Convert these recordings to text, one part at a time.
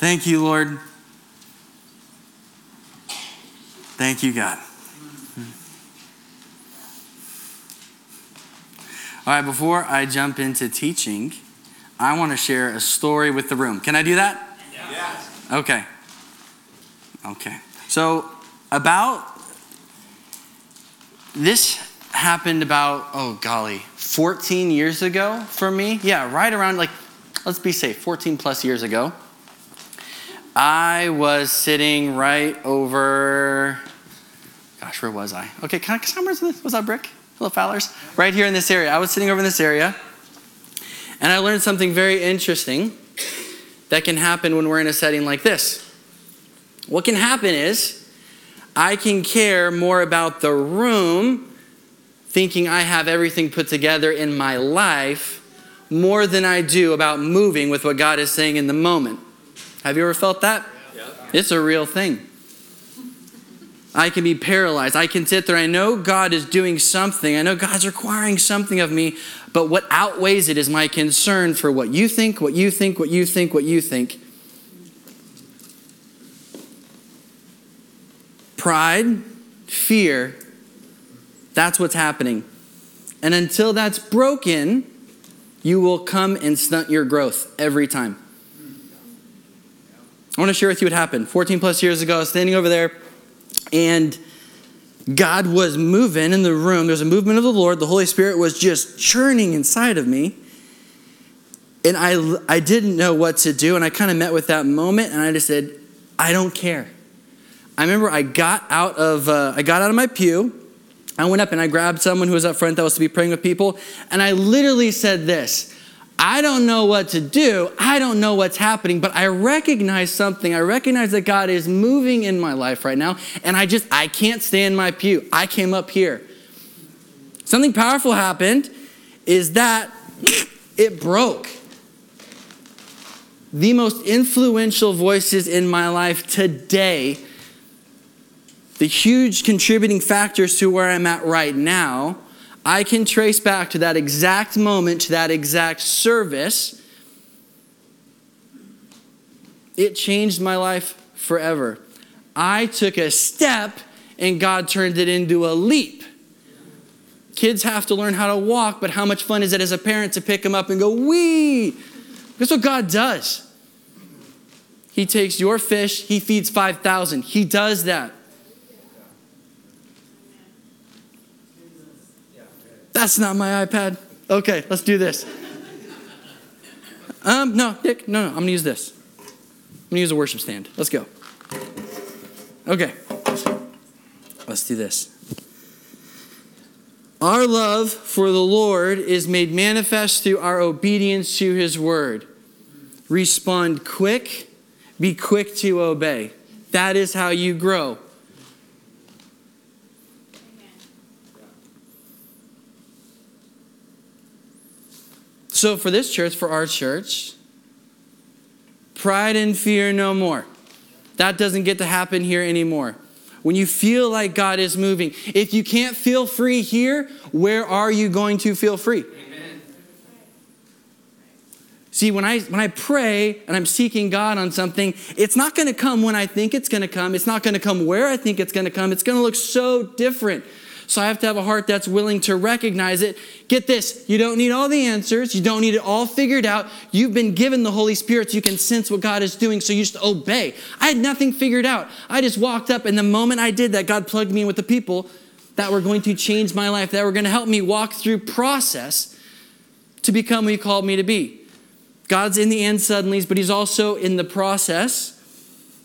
Thank you, Lord. Thank you, God. All right, before I jump into teaching, I want to share a story with the room. Can I do that? Yes. Okay. Okay. So, about this happened about, oh golly, 14 years ago for me. Yeah, right around like, let's be safe, 14 plus years ago. I was sitting right over, gosh, where was I? Okay, can I, can I was that brick? Little Fowlers? Right here in this area. I was sitting over in this area, and I learned something very interesting that can happen when we're in a setting like this. What can happen is I can care more about the room, thinking I have everything put together in my life, more than I do about moving with what God is saying in the moment. Have you ever felt that? Yeah. It's a real thing. I can be paralyzed. I can sit there. I know God is doing something. I know God's requiring something of me, but what outweighs it is my concern for what you think, what you think, what you think, what you think. Pride, fear, that's what's happening. And until that's broken, you will come and stunt your growth every time. I want to share with you what happened. 14 plus years ago, I was standing over there, and God was moving in the room. There was a movement of the Lord. The Holy Spirit was just churning inside of me. And I, I didn't know what to do. And I kind of met with that moment, and I just said, I don't care. I remember I got out of, uh, I got out of my pew. I went up and I grabbed someone who was up front that was to be praying with people. And I literally said this I don't know what to do. I don't know what's happening, but I recognize something. I recognize that God is moving in my life right now, and I just, I can't stay in my pew. I came up here. Something powerful happened is that it broke. The most influential voices in my life today, the huge contributing factors to where I'm at right now, I can trace back to that exact moment, to that exact service. It changed my life forever. I took a step and God turned it into a leap. Kids have to learn how to walk, but how much fun is it as a parent to pick them up and go, wee? That's what God does. He takes your fish, He feeds 5,000. He does that. That's not my iPad. Okay, let's do this. Um, no, Dick, no, no, I'm gonna use this. I'm gonna use a worship stand. Let's go. Okay, let's do this. Our love for the Lord is made manifest through our obedience to His word. Respond quick, be quick to obey. That is how you grow. So, for this church, for our church, pride and fear no more. That doesn't get to happen here anymore. When you feel like God is moving, if you can't feel free here, where are you going to feel free? Amen. See, when I when I pray and I'm seeking God on something, it's not going to come when I think it's going to come. It's not going to come where I think it's going to come. It's going to look so different. So I have to have a heart that's willing to recognize it. Get this you don't need all the answers, you don't need it all figured out. You've been given the Holy Spirit so you can sense what God is doing, so you just obey. I had nothing figured out. I just walked up, and the moment I did that, God plugged me in with the people that were going to change my life, that were going to help me walk through process to become who He called me to be. God's in the end suddenly, but He's also in the process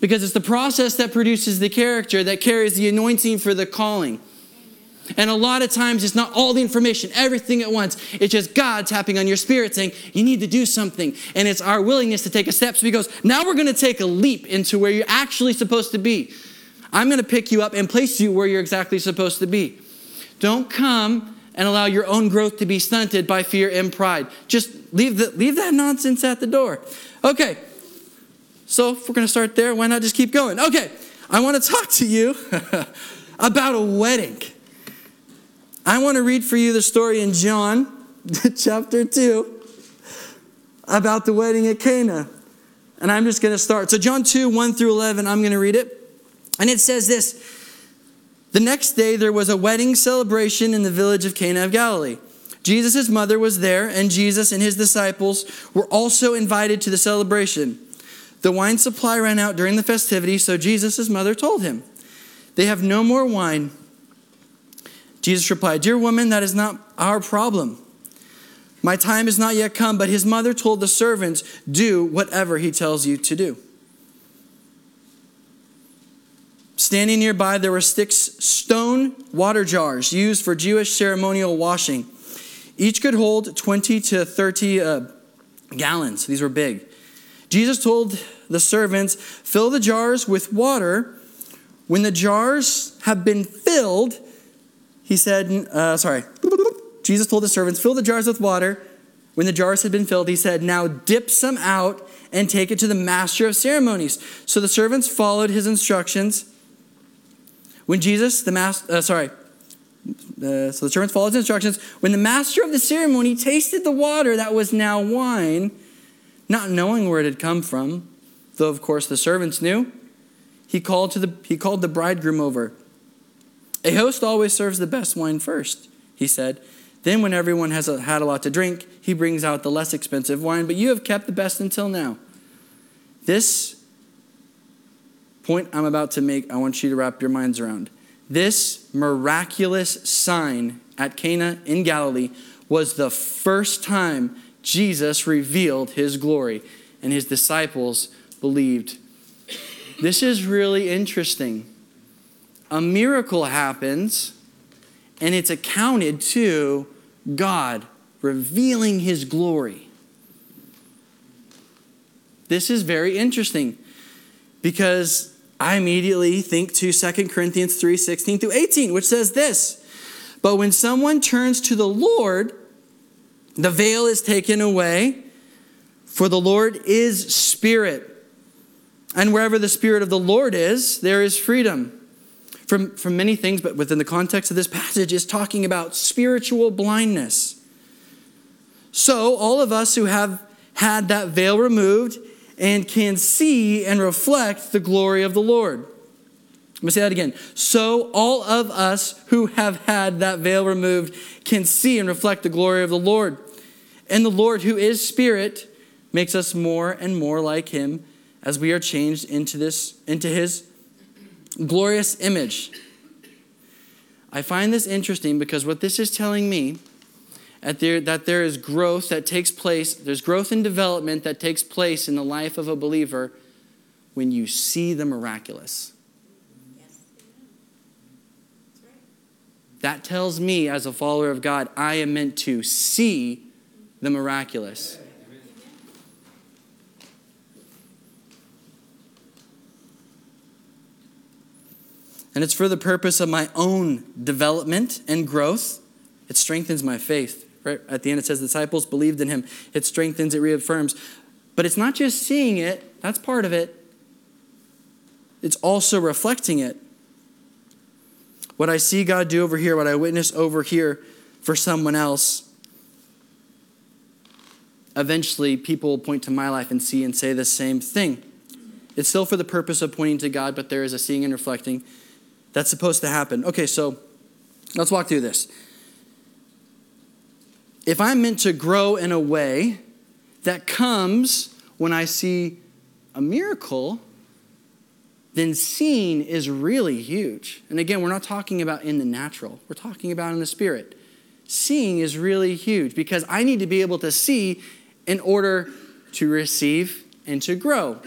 because it's the process that produces the character that carries the anointing for the calling. And a lot of times it's not all the information, everything at once. It's just God tapping on your spirit saying, you need to do something. And it's our willingness to take a step. So he goes, now we're going to take a leap into where you're actually supposed to be. I'm going to pick you up and place you where you're exactly supposed to be. Don't come and allow your own growth to be stunted by fear and pride. Just leave, the, leave that nonsense at the door. Okay, so if we're going to start there, why not just keep going? Okay, I want to talk to you about a wedding. I want to read for you the story in John chapter 2 about the wedding at Cana. And I'm just going to start. So, John 2, 1 through 11, I'm going to read it. And it says this The next day there was a wedding celebration in the village of Cana of Galilee. Jesus' mother was there, and Jesus and his disciples were also invited to the celebration. The wine supply ran out during the festivity, so Jesus' mother told him, They have no more wine. Jesus replied, Dear woman, that is not our problem. My time is not yet come, but his mother told the servants, Do whatever he tells you to do. Standing nearby, there were six stone water jars used for Jewish ceremonial washing. Each could hold 20 to 30 uh, gallons. These were big. Jesus told the servants, Fill the jars with water. When the jars have been filled, he said, uh, Sorry, Jesus told the servants, Fill the jars with water. When the jars had been filled, he said, Now dip some out and take it to the master of ceremonies. So the servants followed his instructions. When Jesus, the master, uh, sorry, uh, so the servants followed his instructions. When the master of the ceremony tasted the water that was now wine, not knowing where it had come from, though of course the servants knew, he called, to the, he called the bridegroom over. A host always serves the best wine first, he said. Then, when everyone has had a lot to drink, he brings out the less expensive wine, but you have kept the best until now. This point I'm about to make, I want you to wrap your minds around. This miraculous sign at Cana in Galilee was the first time Jesus revealed his glory, and his disciples believed. This is really interesting. A miracle happens, and it's accounted to God revealing his glory. This is very interesting because I immediately think to 2 Corinthians 3 16 through 18, which says this But when someone turns to the Lord, the veil is taken away, for the Lord is spirit. And wherever the spirit of the Lord is, there is freedom from, from many things, but within the context of this passage, is talking about spiritual blindness. So, all of us who have had that veil removed and can see and reflect the glory of the Lord. Let me say that again. So, all of us who have had that veil removed can see and reflect the glory of the Lord. And the Lord, who is Spirit, makes us more and more like Him as we are changed into, this, into His glorious image. I find this interesting because what this is telling me there, that there is growth that takes place, there's growth and development that takes place in the life of a believer when you see the miraculous. That tells me, as a follower of God, I am meant to see the miraculous. And it's for the purpose of my own development and growth. It strengthens my faith. Right? At the end, it says the disciples believed in him. It strengthens, it reaffirms. But it's not just seeing it, that's part of it. It's also reflecting it. What I see God do over here, what I witness over here for someone else, eventually people will point to my life and see and say the same thing. It's still for the purpose of pointing to God, but there is a seeing and reflecting that's supposed to happen. Okay, so let's walk through this. If I'm meant to grow in a way that comes when I see a miracle, then seeing is really huge. And again, we're not talking about in the natural, we're talking about in the spirit. Seeing is really huge because I need to be able to see in order to receive and to grow.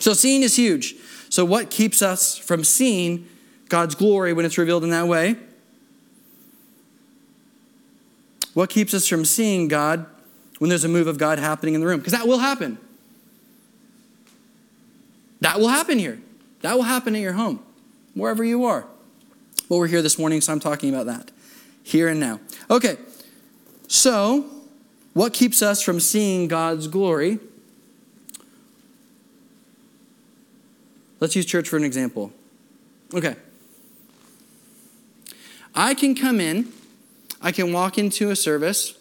So, seeing is huge. So, what keeps us from seeing God's glory when it's revealed in that way? What keeps us from seeing God when there's a move of God happening in the room? Because that will happen. That will happen here. That will happen at your home, wherever you are. But we're here this morning, so I'm talking about that here and now. Okay, so what keeps us from seeing God's glory? Let's use church for an example. Okay. I can come in, I can walk into a service,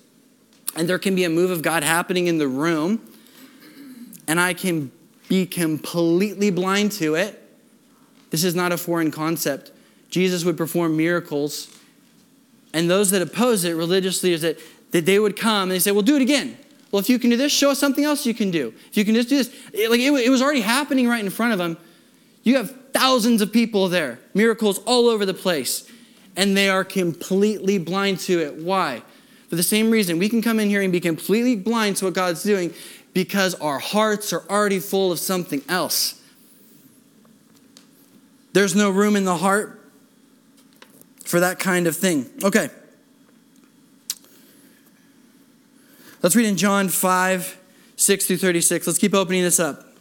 and there can be a move of God happening in the room, and I can be completely blind to it. This is not a foreign concept. Jesus would perform miracles, and those that oppose it religiously is that, that they would come and they say, Well, do it again. Well, if you can do this, show us something else you can do. If you can just do this, it, like it, it was already happening right in front of them. You have thousands of people there, miracles all over the place, and they are completely blind to it. Why? For the same reason, we can come in here and be completely blind to what God's doing because our hearts are already full of something else. There's no room in the heart for that kind of thing. Okay. Let's read in John 5, 6 through 36. Let's keep opening this up.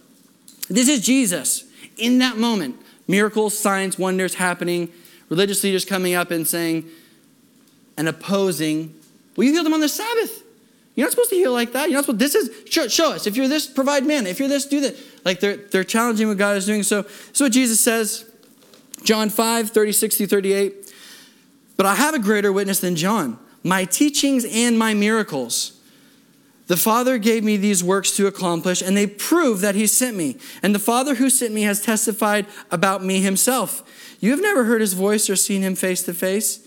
This is Jesus in that moment. Miracles, signs, wonders happening, religious leaders coming up and saying and opposing, well, you healed them on the Sabbath. You're not supposed to heal like that. You're not supposed, this is, show, show us. If you're this, provide manna. If you're this, do that. Like they're, they're challenging what God is doing. So this is what Jesus says. John 5, 36 through 38. But I have a greater witness than John, my teachings and my miracles the Father gave me these works to accomplish, and they prove that He sent me. And the Father who sent me has testified about me Himself. You have never heard His voice or seen Him face to face,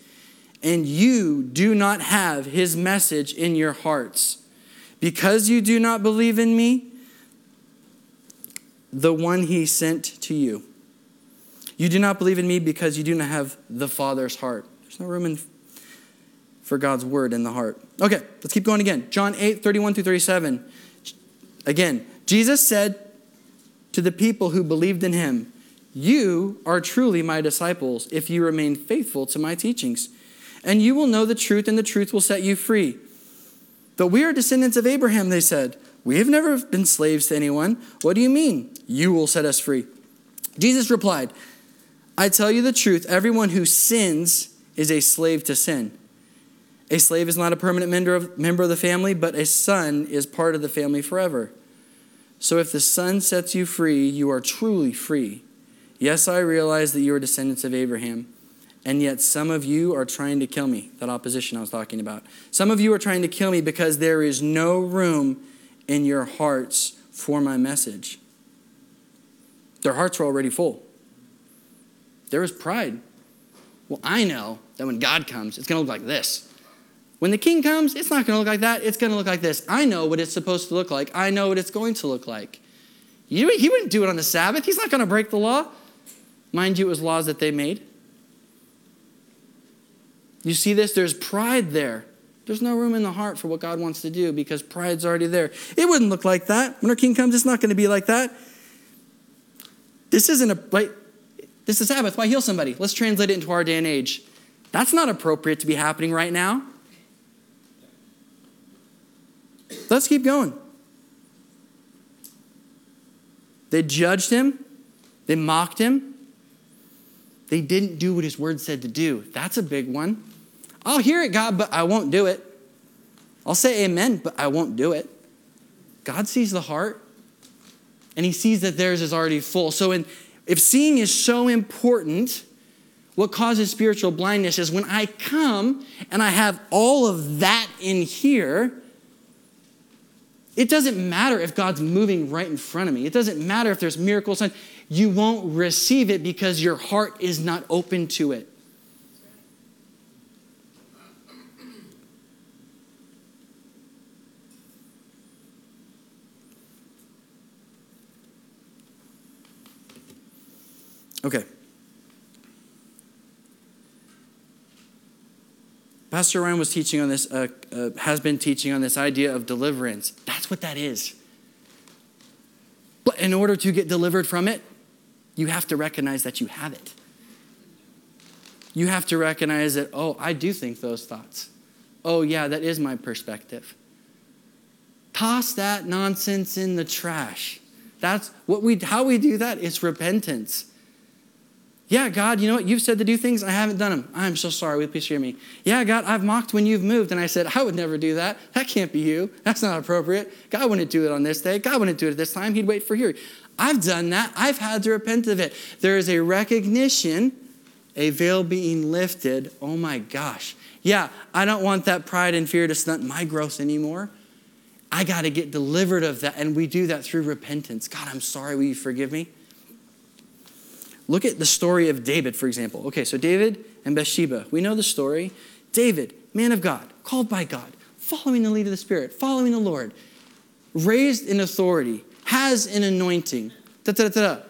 and you do not have His message in your hearts. Because you do not believe in me, the one He sent to you. You do not believe in me because you do not have the Father's heart. There's no room in for God's word in the heart. Okay, let's keep going again. John 8, 31 through 37. Again, Jesus said to the people who believed in him, You are truly my disciples if you remain faithful to my teachings. And you will know the truth, and the truth will set you free. But we are descendants of Abraham, they said. We have never been slaves to anyone. What do you mean? You will set us free. Jesus replied, I tell you the truth, everyone who sins is a slave to sin. A slave is not a permanent member of, member of the family, but a son is part of the family forever. So if the son sets you free, you are truly free. Yes, I realize that you are descendants of Abraham, and yet some of you are trying to kill me. That opposition I was talking about. Some of you are trying to kill me because there is no room in your hearts for my message. Their hearts are already full. There is pride. Well, I know that when God comes, it's going to look like this. When the king comes, it's not going to look like that. It's going to look like this. I know what it's supposed to look like. I know what it's going to look like. he wouldn't do it on the Sabbath. He's not going to break the law. Mind you, it was laws that they made. You see this? There's pride there. There's no room in the heart for what God wants to do because pride's already there. It wouldn't look like that. When our king comes, it's not going to be like that. This isn't a, right? This is Sabbath. Why heal somebody? Let's translate it into our day and age. That's not appropriate to be happening right now. Let's keep going. They judged him, they mocked him, they didn't do what his word said to do. That's a big one. I'll hear it, God, but I won't do it. I'll say amen, but I won't do it. God sees the heart, and he sees that theirs is already full. So, in, if seeing is so important, what causes spiritual blindness is when I come and I have all of that in here, it doesn't matter if God's moving right in front of me. It doesn't matter if there's miracles. You won't receive it because your heart is not open to it. Okay. Pastor Ryan was teaching on this, uh, uh, has been teaching on this idea of deliverance. That's what that is. But in order to get delivered from it, you have to recognize that you have it. You have to recognize that, oh, I do think those thoughts. Oh, yeah, that is my perspective. Toss that nonsense in the trash. That's what we how we do that is repentance. Yeah, God, you know what? You've said to do things, I haven't done them. I'm so sorry. Will you Please hear me? Yeah, God, I've mocked when you've moved. And I said, I would never do that. That can't be you. That's not appropriate. God wouldn't do it on this day. God wouldn't do it at this time. He'd wait for here. I've done that. I've had to repent of it. There is a recognition, a veil being lifted. Oh my gosh. Yeah, I don't want that pride and fear to stunt my growth anymore. I got to get delivered of that. And we do that through repentance. God, I'm sorry. Will you forgive me? Look at the story of David, for example. Okay, so David and Bathsheba. We know the story. David, man of God, called by God, following the lead of the Spirit, following the Lord, raised in authority, has an anointing. Da, da, da, da.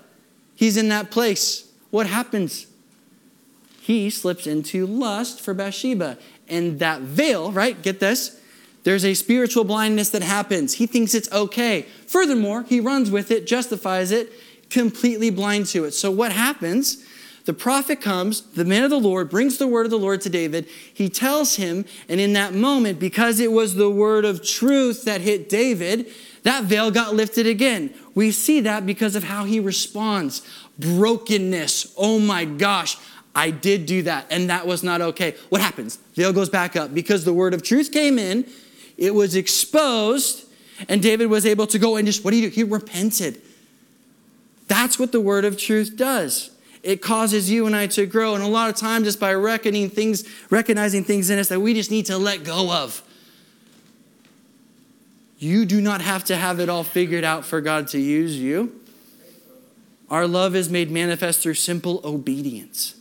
He's in that place. What happens? He slips into lust for Bathsheba. And that veil, right? Get this. There's a spiritual blindness that happens. He thinks it's okay. Furthermore, he runs with it, justifies it, completely blind to it. So what happens? The prophet comes, the man of the Lord brings the word of the Lord to David. He tells him, and in that moment, because it was the word of truth that hit David, that veil got lifted again. We see that because of how he responds. Brokenness. Oh my gosh, I did do that, and that was not okay. What happens? Veil goes back up because the word of truth came in, it was exposed, and David was able to go and just, what do you do? He repented. That's what the word of truth does. It causes you and I to grow, and a lot of times just by reckoning things, recognizing things in us that we just need to let go of. You do not have to have it all figured out for God to use you. Our love is made manifest through simple obedience.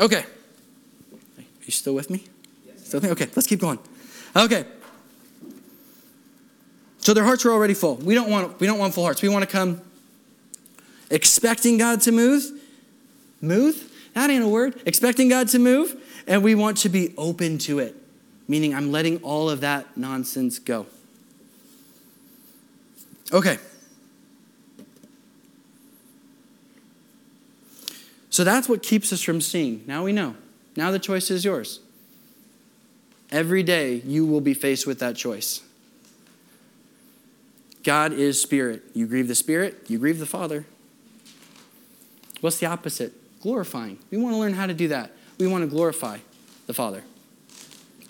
Okay. Are you still with me? Still Okay, let's keep going. Okay. So their hearts are already full. We don't want we don't want full hearts. We want to come expecting God to move. Move? That ain't a word. Expecting God to move, and we want to be open to it meaning I'm letting all of that nonsense go. Okay. So that's what keeps us from seeing. Now we know. Now the choice is yours. Every day you will be faced with that choice. God is spirit. You grieve the spirit, you grieve the Father. What's the opposite? Glorifying. We want to learn how to do that. We want to glorify the Father.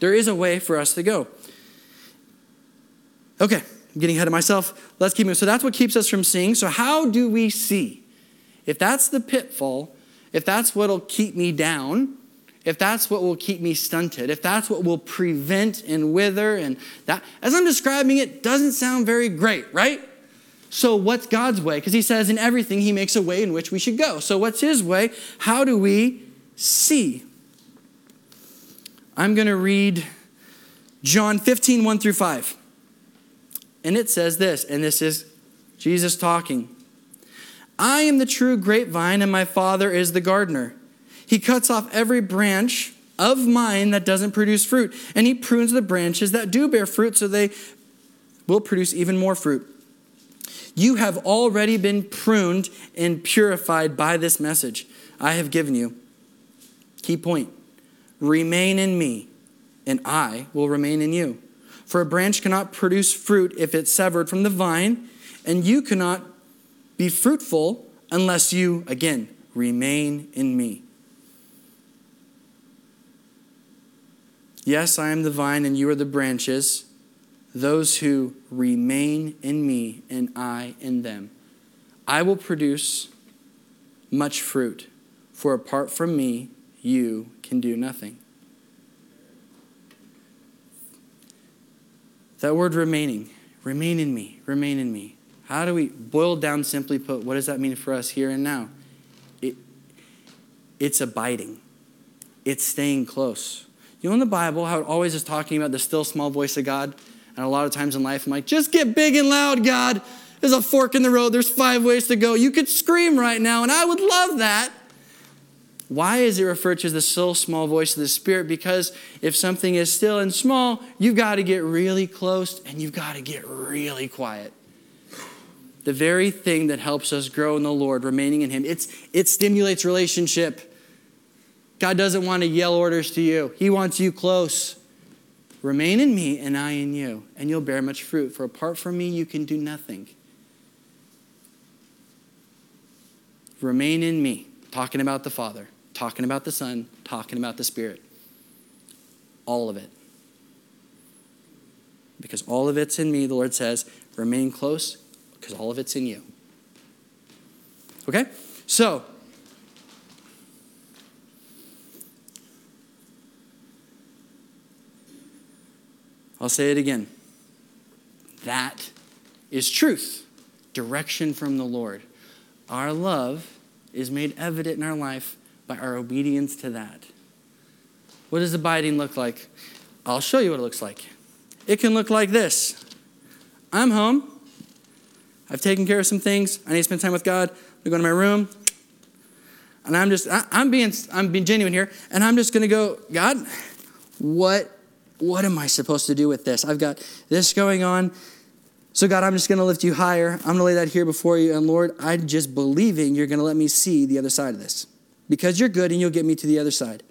There is a way for us to go. Okay, I'm getting ahead of myself. Let's keep moving. So that's what keeps us from seeing. So, how do we see? If that's the pitfall, if that's what'll keep me down, if that's what will keep me stunted, if that's what will prevent and wither, and that, as I'm describing it, doesn't sound very great, right? So, what's God's way? Because He says in everything He makes a way in which we should go. So, what's His way? How do we see? I'm going to read John 15, 1 through 5. And it says this, and this is Jesus talking. I am the true grapevine, and my Father is the gardener. He cuts off every branch of mine that doesn't produce fruit, and he prunes the branches that do bear fruit so they will produce even more fruit. You have already been pruned and purified by this message I have given you. Key point Remain in me, and I will remain in you. For a branch cannot produce fruit if it's severed from the vine, and you cannot be fruitful unless you, again, remain in me. Yes, I am the vine, and you are the branches. Those who remain in me, and I in them. I will produce much fruit, for apart from me, you can do nothing. That word remaining, remain in me, remain in me. How do we boil down simply put, what does that mean for us here and now? It, it's abiding, it's staying close. You know in the Bible how it always is talking about the still small voice of God? And a lot of times in life, I'm like, just get big and loud, God. There's a fork in the road, there's five ways to go. You could scream right now, and I would love that. Why is it referred to as the still small voice of the Spirit? Because if something is still and small, you've got to get really close and you've got to get really quiet. The very thing that helps us grow in the Lord, remaining in Him, it's, it stimulates relationship. God doesn't want to yell orders to you, He wants you close. Remain in me and I in you, and you'll bear much fruit. For apart from me, you can do nothing. Remain in me, talking about the Father talking about the Son, talking about the Spirit. All of it. Because all of it's in me, the Lord says, remain close because all of it's in you. Okay? So, I'll say it again. That is truth, direction from the Lord. Our love is made evident in our life by our obedience to that. What does abiding look like? I'll show you what it looks like. It can look like this I'm home. I've taken care of some things. I need to spend time with God. I'm going to my room. And I'm just, I, am being, I'm being genuine here. And I'm just going to go, God, what, what am I supposed to do with this? I've got this going on. So, God, I'm just going to lift you higher. I'm going to lay that here before you. And Lord, I'm just believing you're going to let me see the other side of this because you're good and you'll get me to the other side.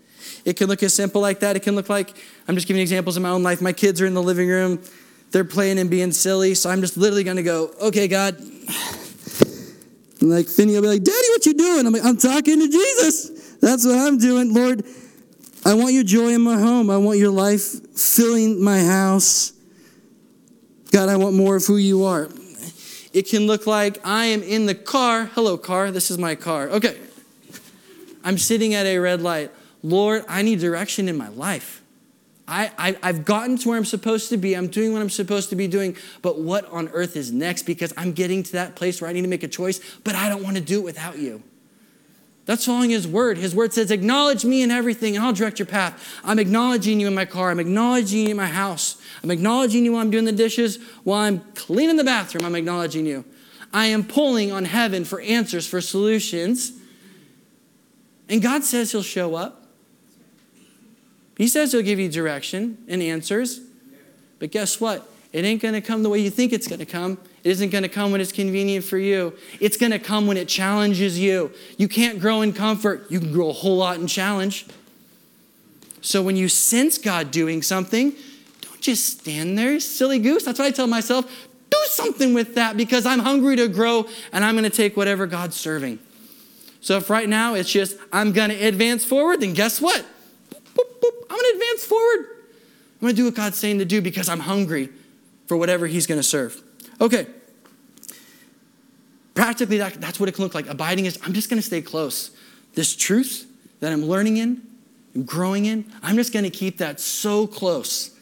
It can look as simple like that. It can look like, I'm just giving examples in my own life. My kids are in the living room, they're playing and being silly. So I'm just literally going to go, okay, God. And like Finney will be like, Daddy, what you doing? I'm like, I'm talking to Jesus. That's what I'm doing. Lord, I want your joy in my home. I want your life filling my house. God, I want more of who you are. It can look like I am in the car. Hello, car. This is my car. Okay. I'm sitting at a red light. Lord, I need direction in my life. I, I, have gotten to where I'm supposed to be. I'm doing what I'm supposed to be doing. But what on earth is next? Because I'm getting to that place where I need to make a choice, but I don't want to do it without you. That's following His word. His word says, Acknowledge me in everything, and I'll direct your path. I'm acknowledging you in my car. I'm acknowledging you in my house. I'm acknowledging you while I'm doing the dishes, while I'm cleaning the bathroom. I'm acknowledging you. I am pulling on heaven for answers, for solutions. And God says He'll show up. He says He'll give you direction and answers. But guess what? It ain't going to come the way you think it's going to come. It isn't going to come when it's convenient for you. It's going to come when it challenges you. You can't grow in comfort, you can grow a whole lot in challenge. So when you sense God doing something, don't just stand there, silly goose. That's what I tell myself. Do something with that because I'm hungry to grow and I'm going to take whatever God's serving. So if right now it's just, I'm going to advance forward, then guess what? Boop, boop. I'm going to advance forward. I'm going to do what God's saying to do because I'm hungry for whatever He's going to serve. Okay. Practically, that, that's what it can look like. Abiding is, I'm just going to stay close. This truth that I'm learning in, growing in, I'm just going to keep that so close.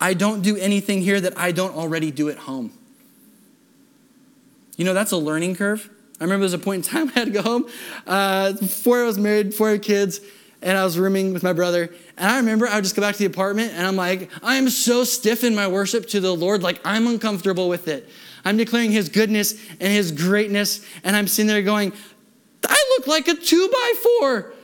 I don't do anything here that I don't already do at home. You know, that's a learning curve. I remember there was a point in time I had to go home uh, before I was married, before I had kids, and I was rooming with my brother. And I remember I would just go back to the apartment and I'm like, I am so stiff in my worship to the Lord, like I'm uncomfortable with it. I'm declaring his goodness and his greatness, and I'm sitting there going, I look like a two by four.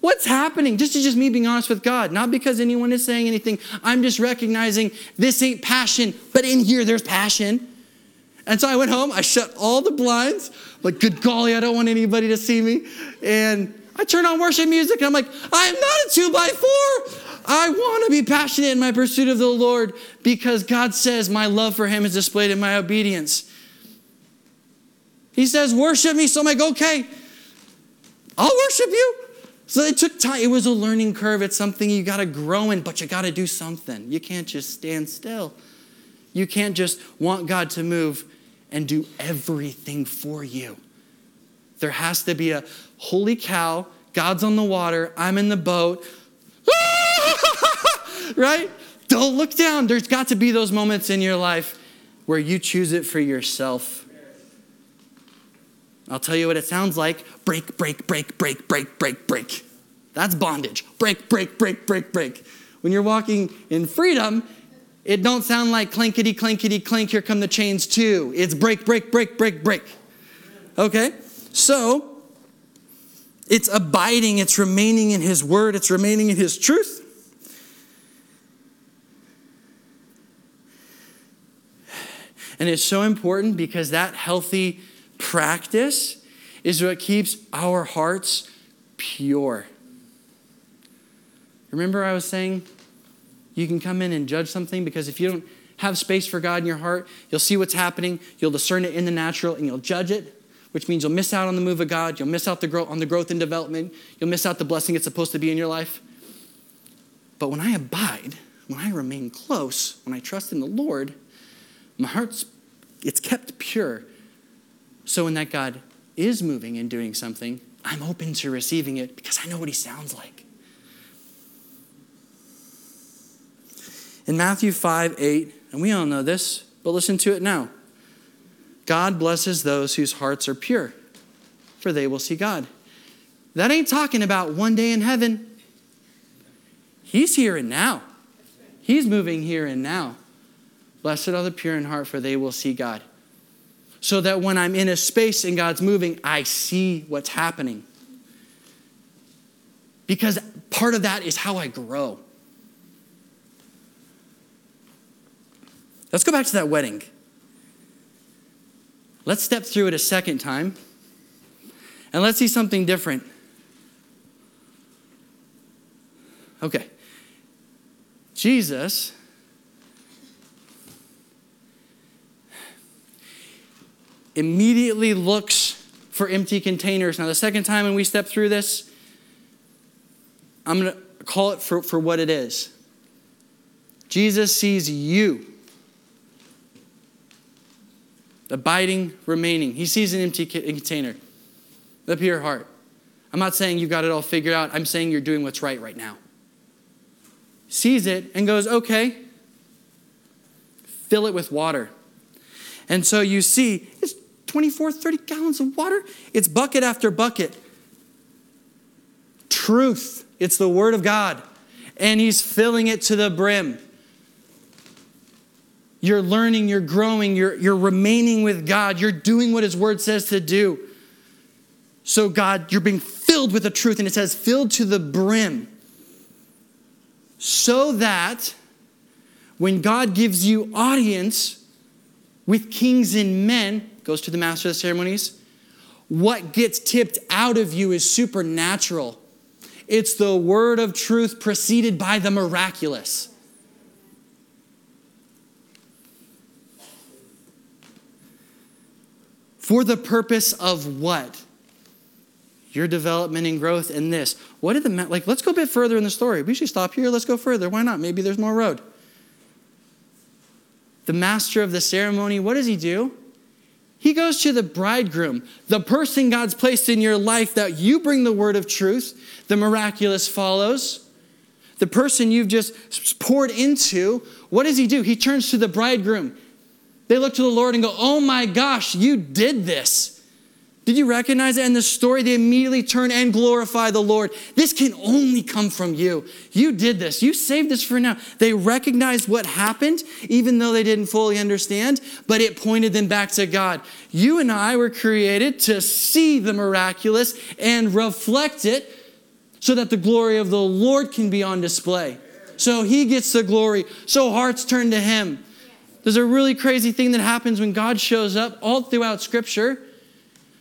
What's happening? This is just me being honest with God, not because anyone is saying anything. I'm just recognizing this ain't passion, but in here there's passion. And so I went home, I shut all the blinds, like, good golly, I don't want anybody to see me. And I turn on worship music and I'm like, I'm not a two by four. I want to be passionate in my pursuit of the Lord because God says my love for Him is displayed in my obedience. He says, Worship me. So I'm like, Okay, I'll worship you. So it took time. It was a learning curve. It's something you got to grow in, but you got to do something. You can't just stand still. You can't just want God to move and do everything for you. There has to be a holy cow, God's on the water, I'm in the boat. right? Don't look down. There's got to be those moments in your life where you choose it for yourself. I'll tell you what it sounds like break, break, break, break, break, break, break. That's bondage. Break, break, break, break, break. When you're walking in freedom, it don't sound like clankety, clankety, clank, here come the chains too. It's break, break, break, break, break. Okay? So, it's abiding, it's remaining in His Word, it's remaining in His truth. And it's so important because that healthy practice is what keeps our hearts pure. Remember, I was saying you can come in and judge something because if you don't have space for God in your heart, you'll see what's happening, you'll discern it in the natural, and you'll judge it which means you'll miss out on the move of God, you'll miss out the on the growth and development, you'll miss out the blessing it's supposed to be in your life. But when I abide, when I remain close, when I trust in the Lord, my heart's it's kept pure. So when that God is moving and doing something, I'm open to receiving it because I know what he sounds like. In Matthew 5 8, And we all know this, but listen to it now. God blesses those whose hearts are pure, for they will see God. That ain't talking about one day in heaven. He's here and now. He's moving here and now. Blessed are the pure in heart, for they will see God. So that when I'm in a space and God's moving, I see what's happening. Because part of that is how I grow. Let's go back to that wedding. Let's step through it a second time and let's see something different. Okay. Jesus immediately looks for empty containers. Now, the second time when we step through this, I'm going to call it for, for what it is. Jesus sees you abiding, remaining. He sees an empty container, the pure heart. I'm not saying you've got it all figured out. I'm saying you're doing what's right right now. Sees it and goes, okay, fill it with water. And so you see, it's 24, 30 gallons of water. It's bucket after bucket. Truth. It's the Word of God. And He's filling it to the brim. You're learning, you're growing, you're, you're remaining with God, you're doing what His Word says to do. So, God, you're being filled with the truth, and it says filled to the brim. So that when God gives you audience with kings and men, goes to the master of the ceremonies, what gets tipped out of you is supernatural. It's the word of truth preceded by the miraculous. For the purpose of what? Your development and growth in this. What did the, like, let's go a bit further in the story. We should stop here. Let's go further. Why not? Maybe there's more road. The master of the ceremony, what does he do? He goes to the bridegroom, the person God's placed in your life that you bring the word of truth, the miraculous follows. The person you've just poured into, what does he do? He turns to the bridegroom. They look to the Lord and go, Oh my gosh, you did this. Did you recognize it in the story? They immediately turn and glorify the Lord. This can only come from you. You did this. You saved this for now. They recognized what happened, even though they didn't fully understand, but it pointed them back to God. You and I were created to see the miraculous and reflect it so that the glory of the Lord can be on display. So he gets the glory. So hearts turn to him. There's a really crazy thing that happens when God shows up all throughout Scripture.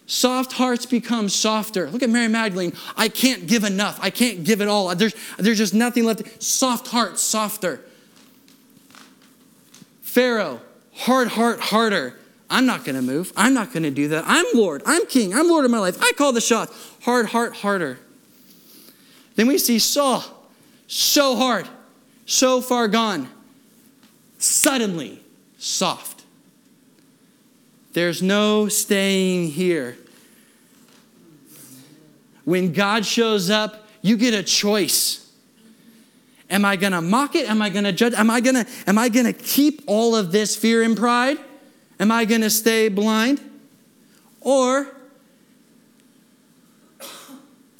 Soft hearts become softer. Look at Mary Magdalene. I can't give enough. I can't give it all. There's, there's just nothing left. Soft heart, softer. Pharaoh, hard heart, harder. I'm not going to move. I'm not going to do that. I'm Lord. I'm King. I'm Lord of my life. I call the shot. Hard heart, harder. Then we see Saul, so hard, so far gone, suddenly soft. There's no staying here. When God shows up, you get a choice. Am I going to mock it? Am I going to judge? Am I going to am I going to keep all of this fear and pride? Am I going to stay blind? Or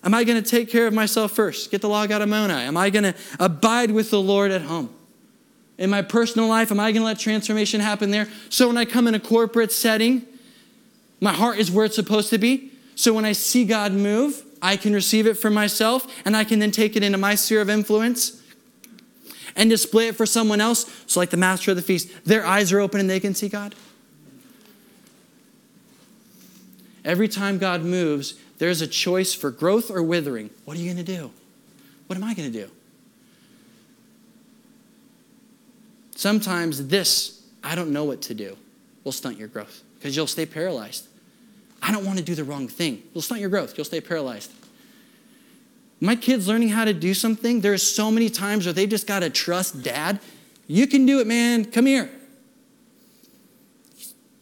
am I going to take care of myself first? Get the log out of Mona. Am I going to abide with the Lord at home? In my personal life? Am I going to let transformation happen there? So when I come in a corporate setting, my heart is where it's supposed to be. So when I see God move, I can receive it for myself and I can then take it into my sphere of influence and display it for someone else. So, like the master of the feast, their eyes are open and they can see God. Every time God moves, there's a choice for growth or withering. What are you going to do? What am I going to do? Sometimes this, I don't know what to do, will stunt your growth because you'll stay paralyzed. I don't want to do the wrong thing. You'll stunt your growth. You'll stay paralyzed. My kids learning how to do something, there's so many times where they just got to trust dad. You can do it, man. Come here.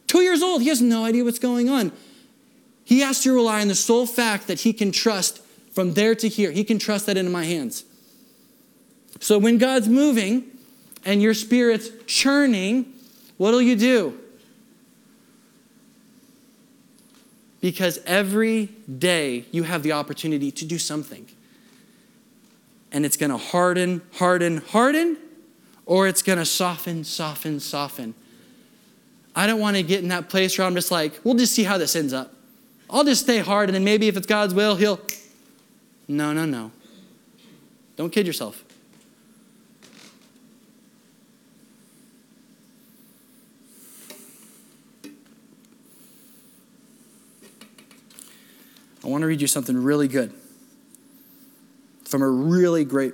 Two years old. He has no idea what's going on. He has to rely on the sole fact that he can trust from there to here. He can trust that into my hands. So when God's moving, and your spirit's churning, what'll you do? Because every day you have the opportunity to do something. And it's going to harden, harden, harden, or it's going to soften, soften, soften. I don't want to get in that place where I'm just like, we'll just see how this ends up. I'll just stay hard, and then maybe if it's God's will, He'll. No, no, no. Don't kid yourself. I want to read you something really good from a really great,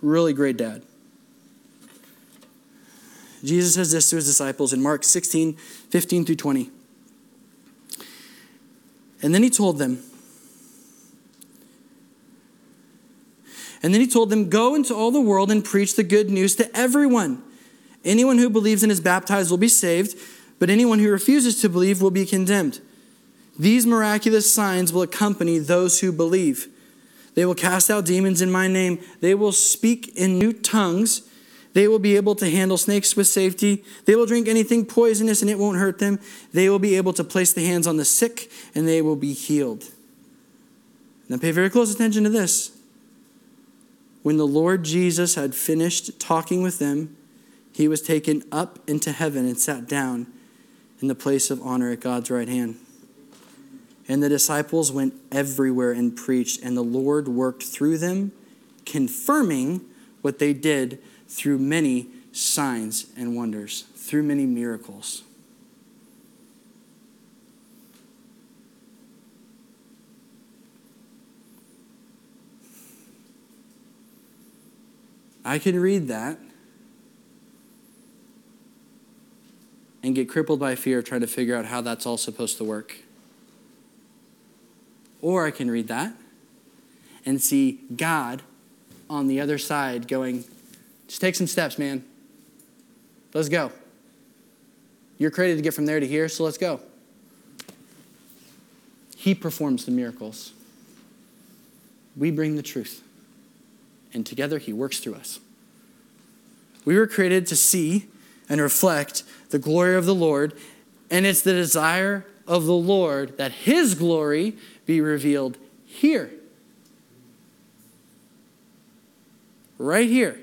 really great dad. Jesus says this to his disciples in Mark 16, 15 through 20. And then he told them, and then he told them, Go into all the world and preach the good news to everyone. Anyone who believes and is baptized will be saved, but anyone who refuses to believe will be condemned. These miraculous signs will accompany those who believe. They will cast out demons in my name. They will speak in new tongues. They will be able to handle snakes with safety. They will drink anything poisonous and it won't hurt them. They will be able to place the hands on the sick and they will be healed. Now, pay very close attention to this. When the Lord Jesus had finished talking with them, he was taken up into heaven and sat down in the place of honor at God's right hand. And the disciples went everywhere and preached, and the Lord worked through them, confirming what they did through many signs and wonders, through many miracles. I can read that and get crippled by fear trying to figure out how that's all supposed to work. Or I can read that and see God on the other side going, just take some steps, man. Let's go. You're created to get from there to here, so let's go. He performs the miracles. We bring the truth. And together, He works through us. We were created to see and reflect the glory of the Lord, and it's the desire of the Lord that His glory be revealed here. Right here.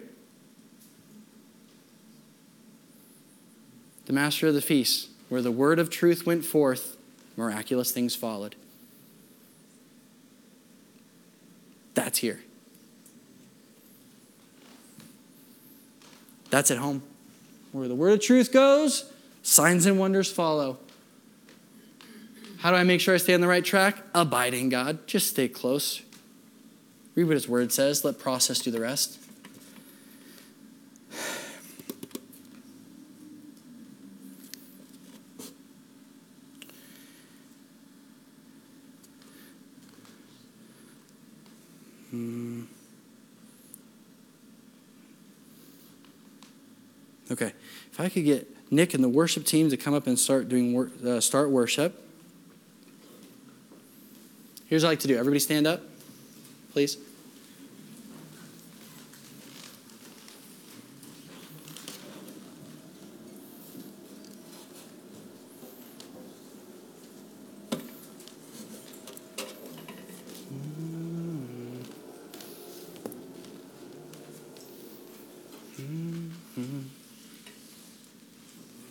The master of the feast, where the word of truth went forth, miraculous things followed. That's here. That's at home. Where the word of truth goes, signs and wonders follow. How do I make sure I stay on the right track? Abiding God. Just stay close. Read what His Word says. Let process do the rest. Hmm. Okay, if I could get Nick and the worship team to come up and start doing uh, start worship. Here's what I like to do. Everybody stand up, please.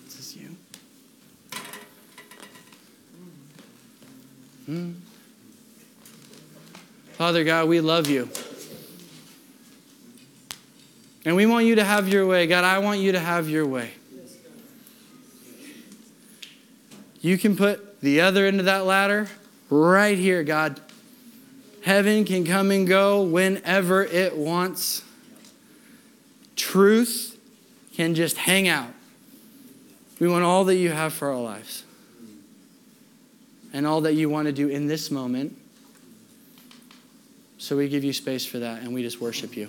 This is you. Hmm. Father God, we love you. And we want you to have your way. God, I want you to have your way. You can put the other end of that ladder right here, God. Heaven can come and go whenever it wants. Truth can just hang out. We want all that you have for our lives and all that you want to do in this moment so we give you space for that and we just worship you.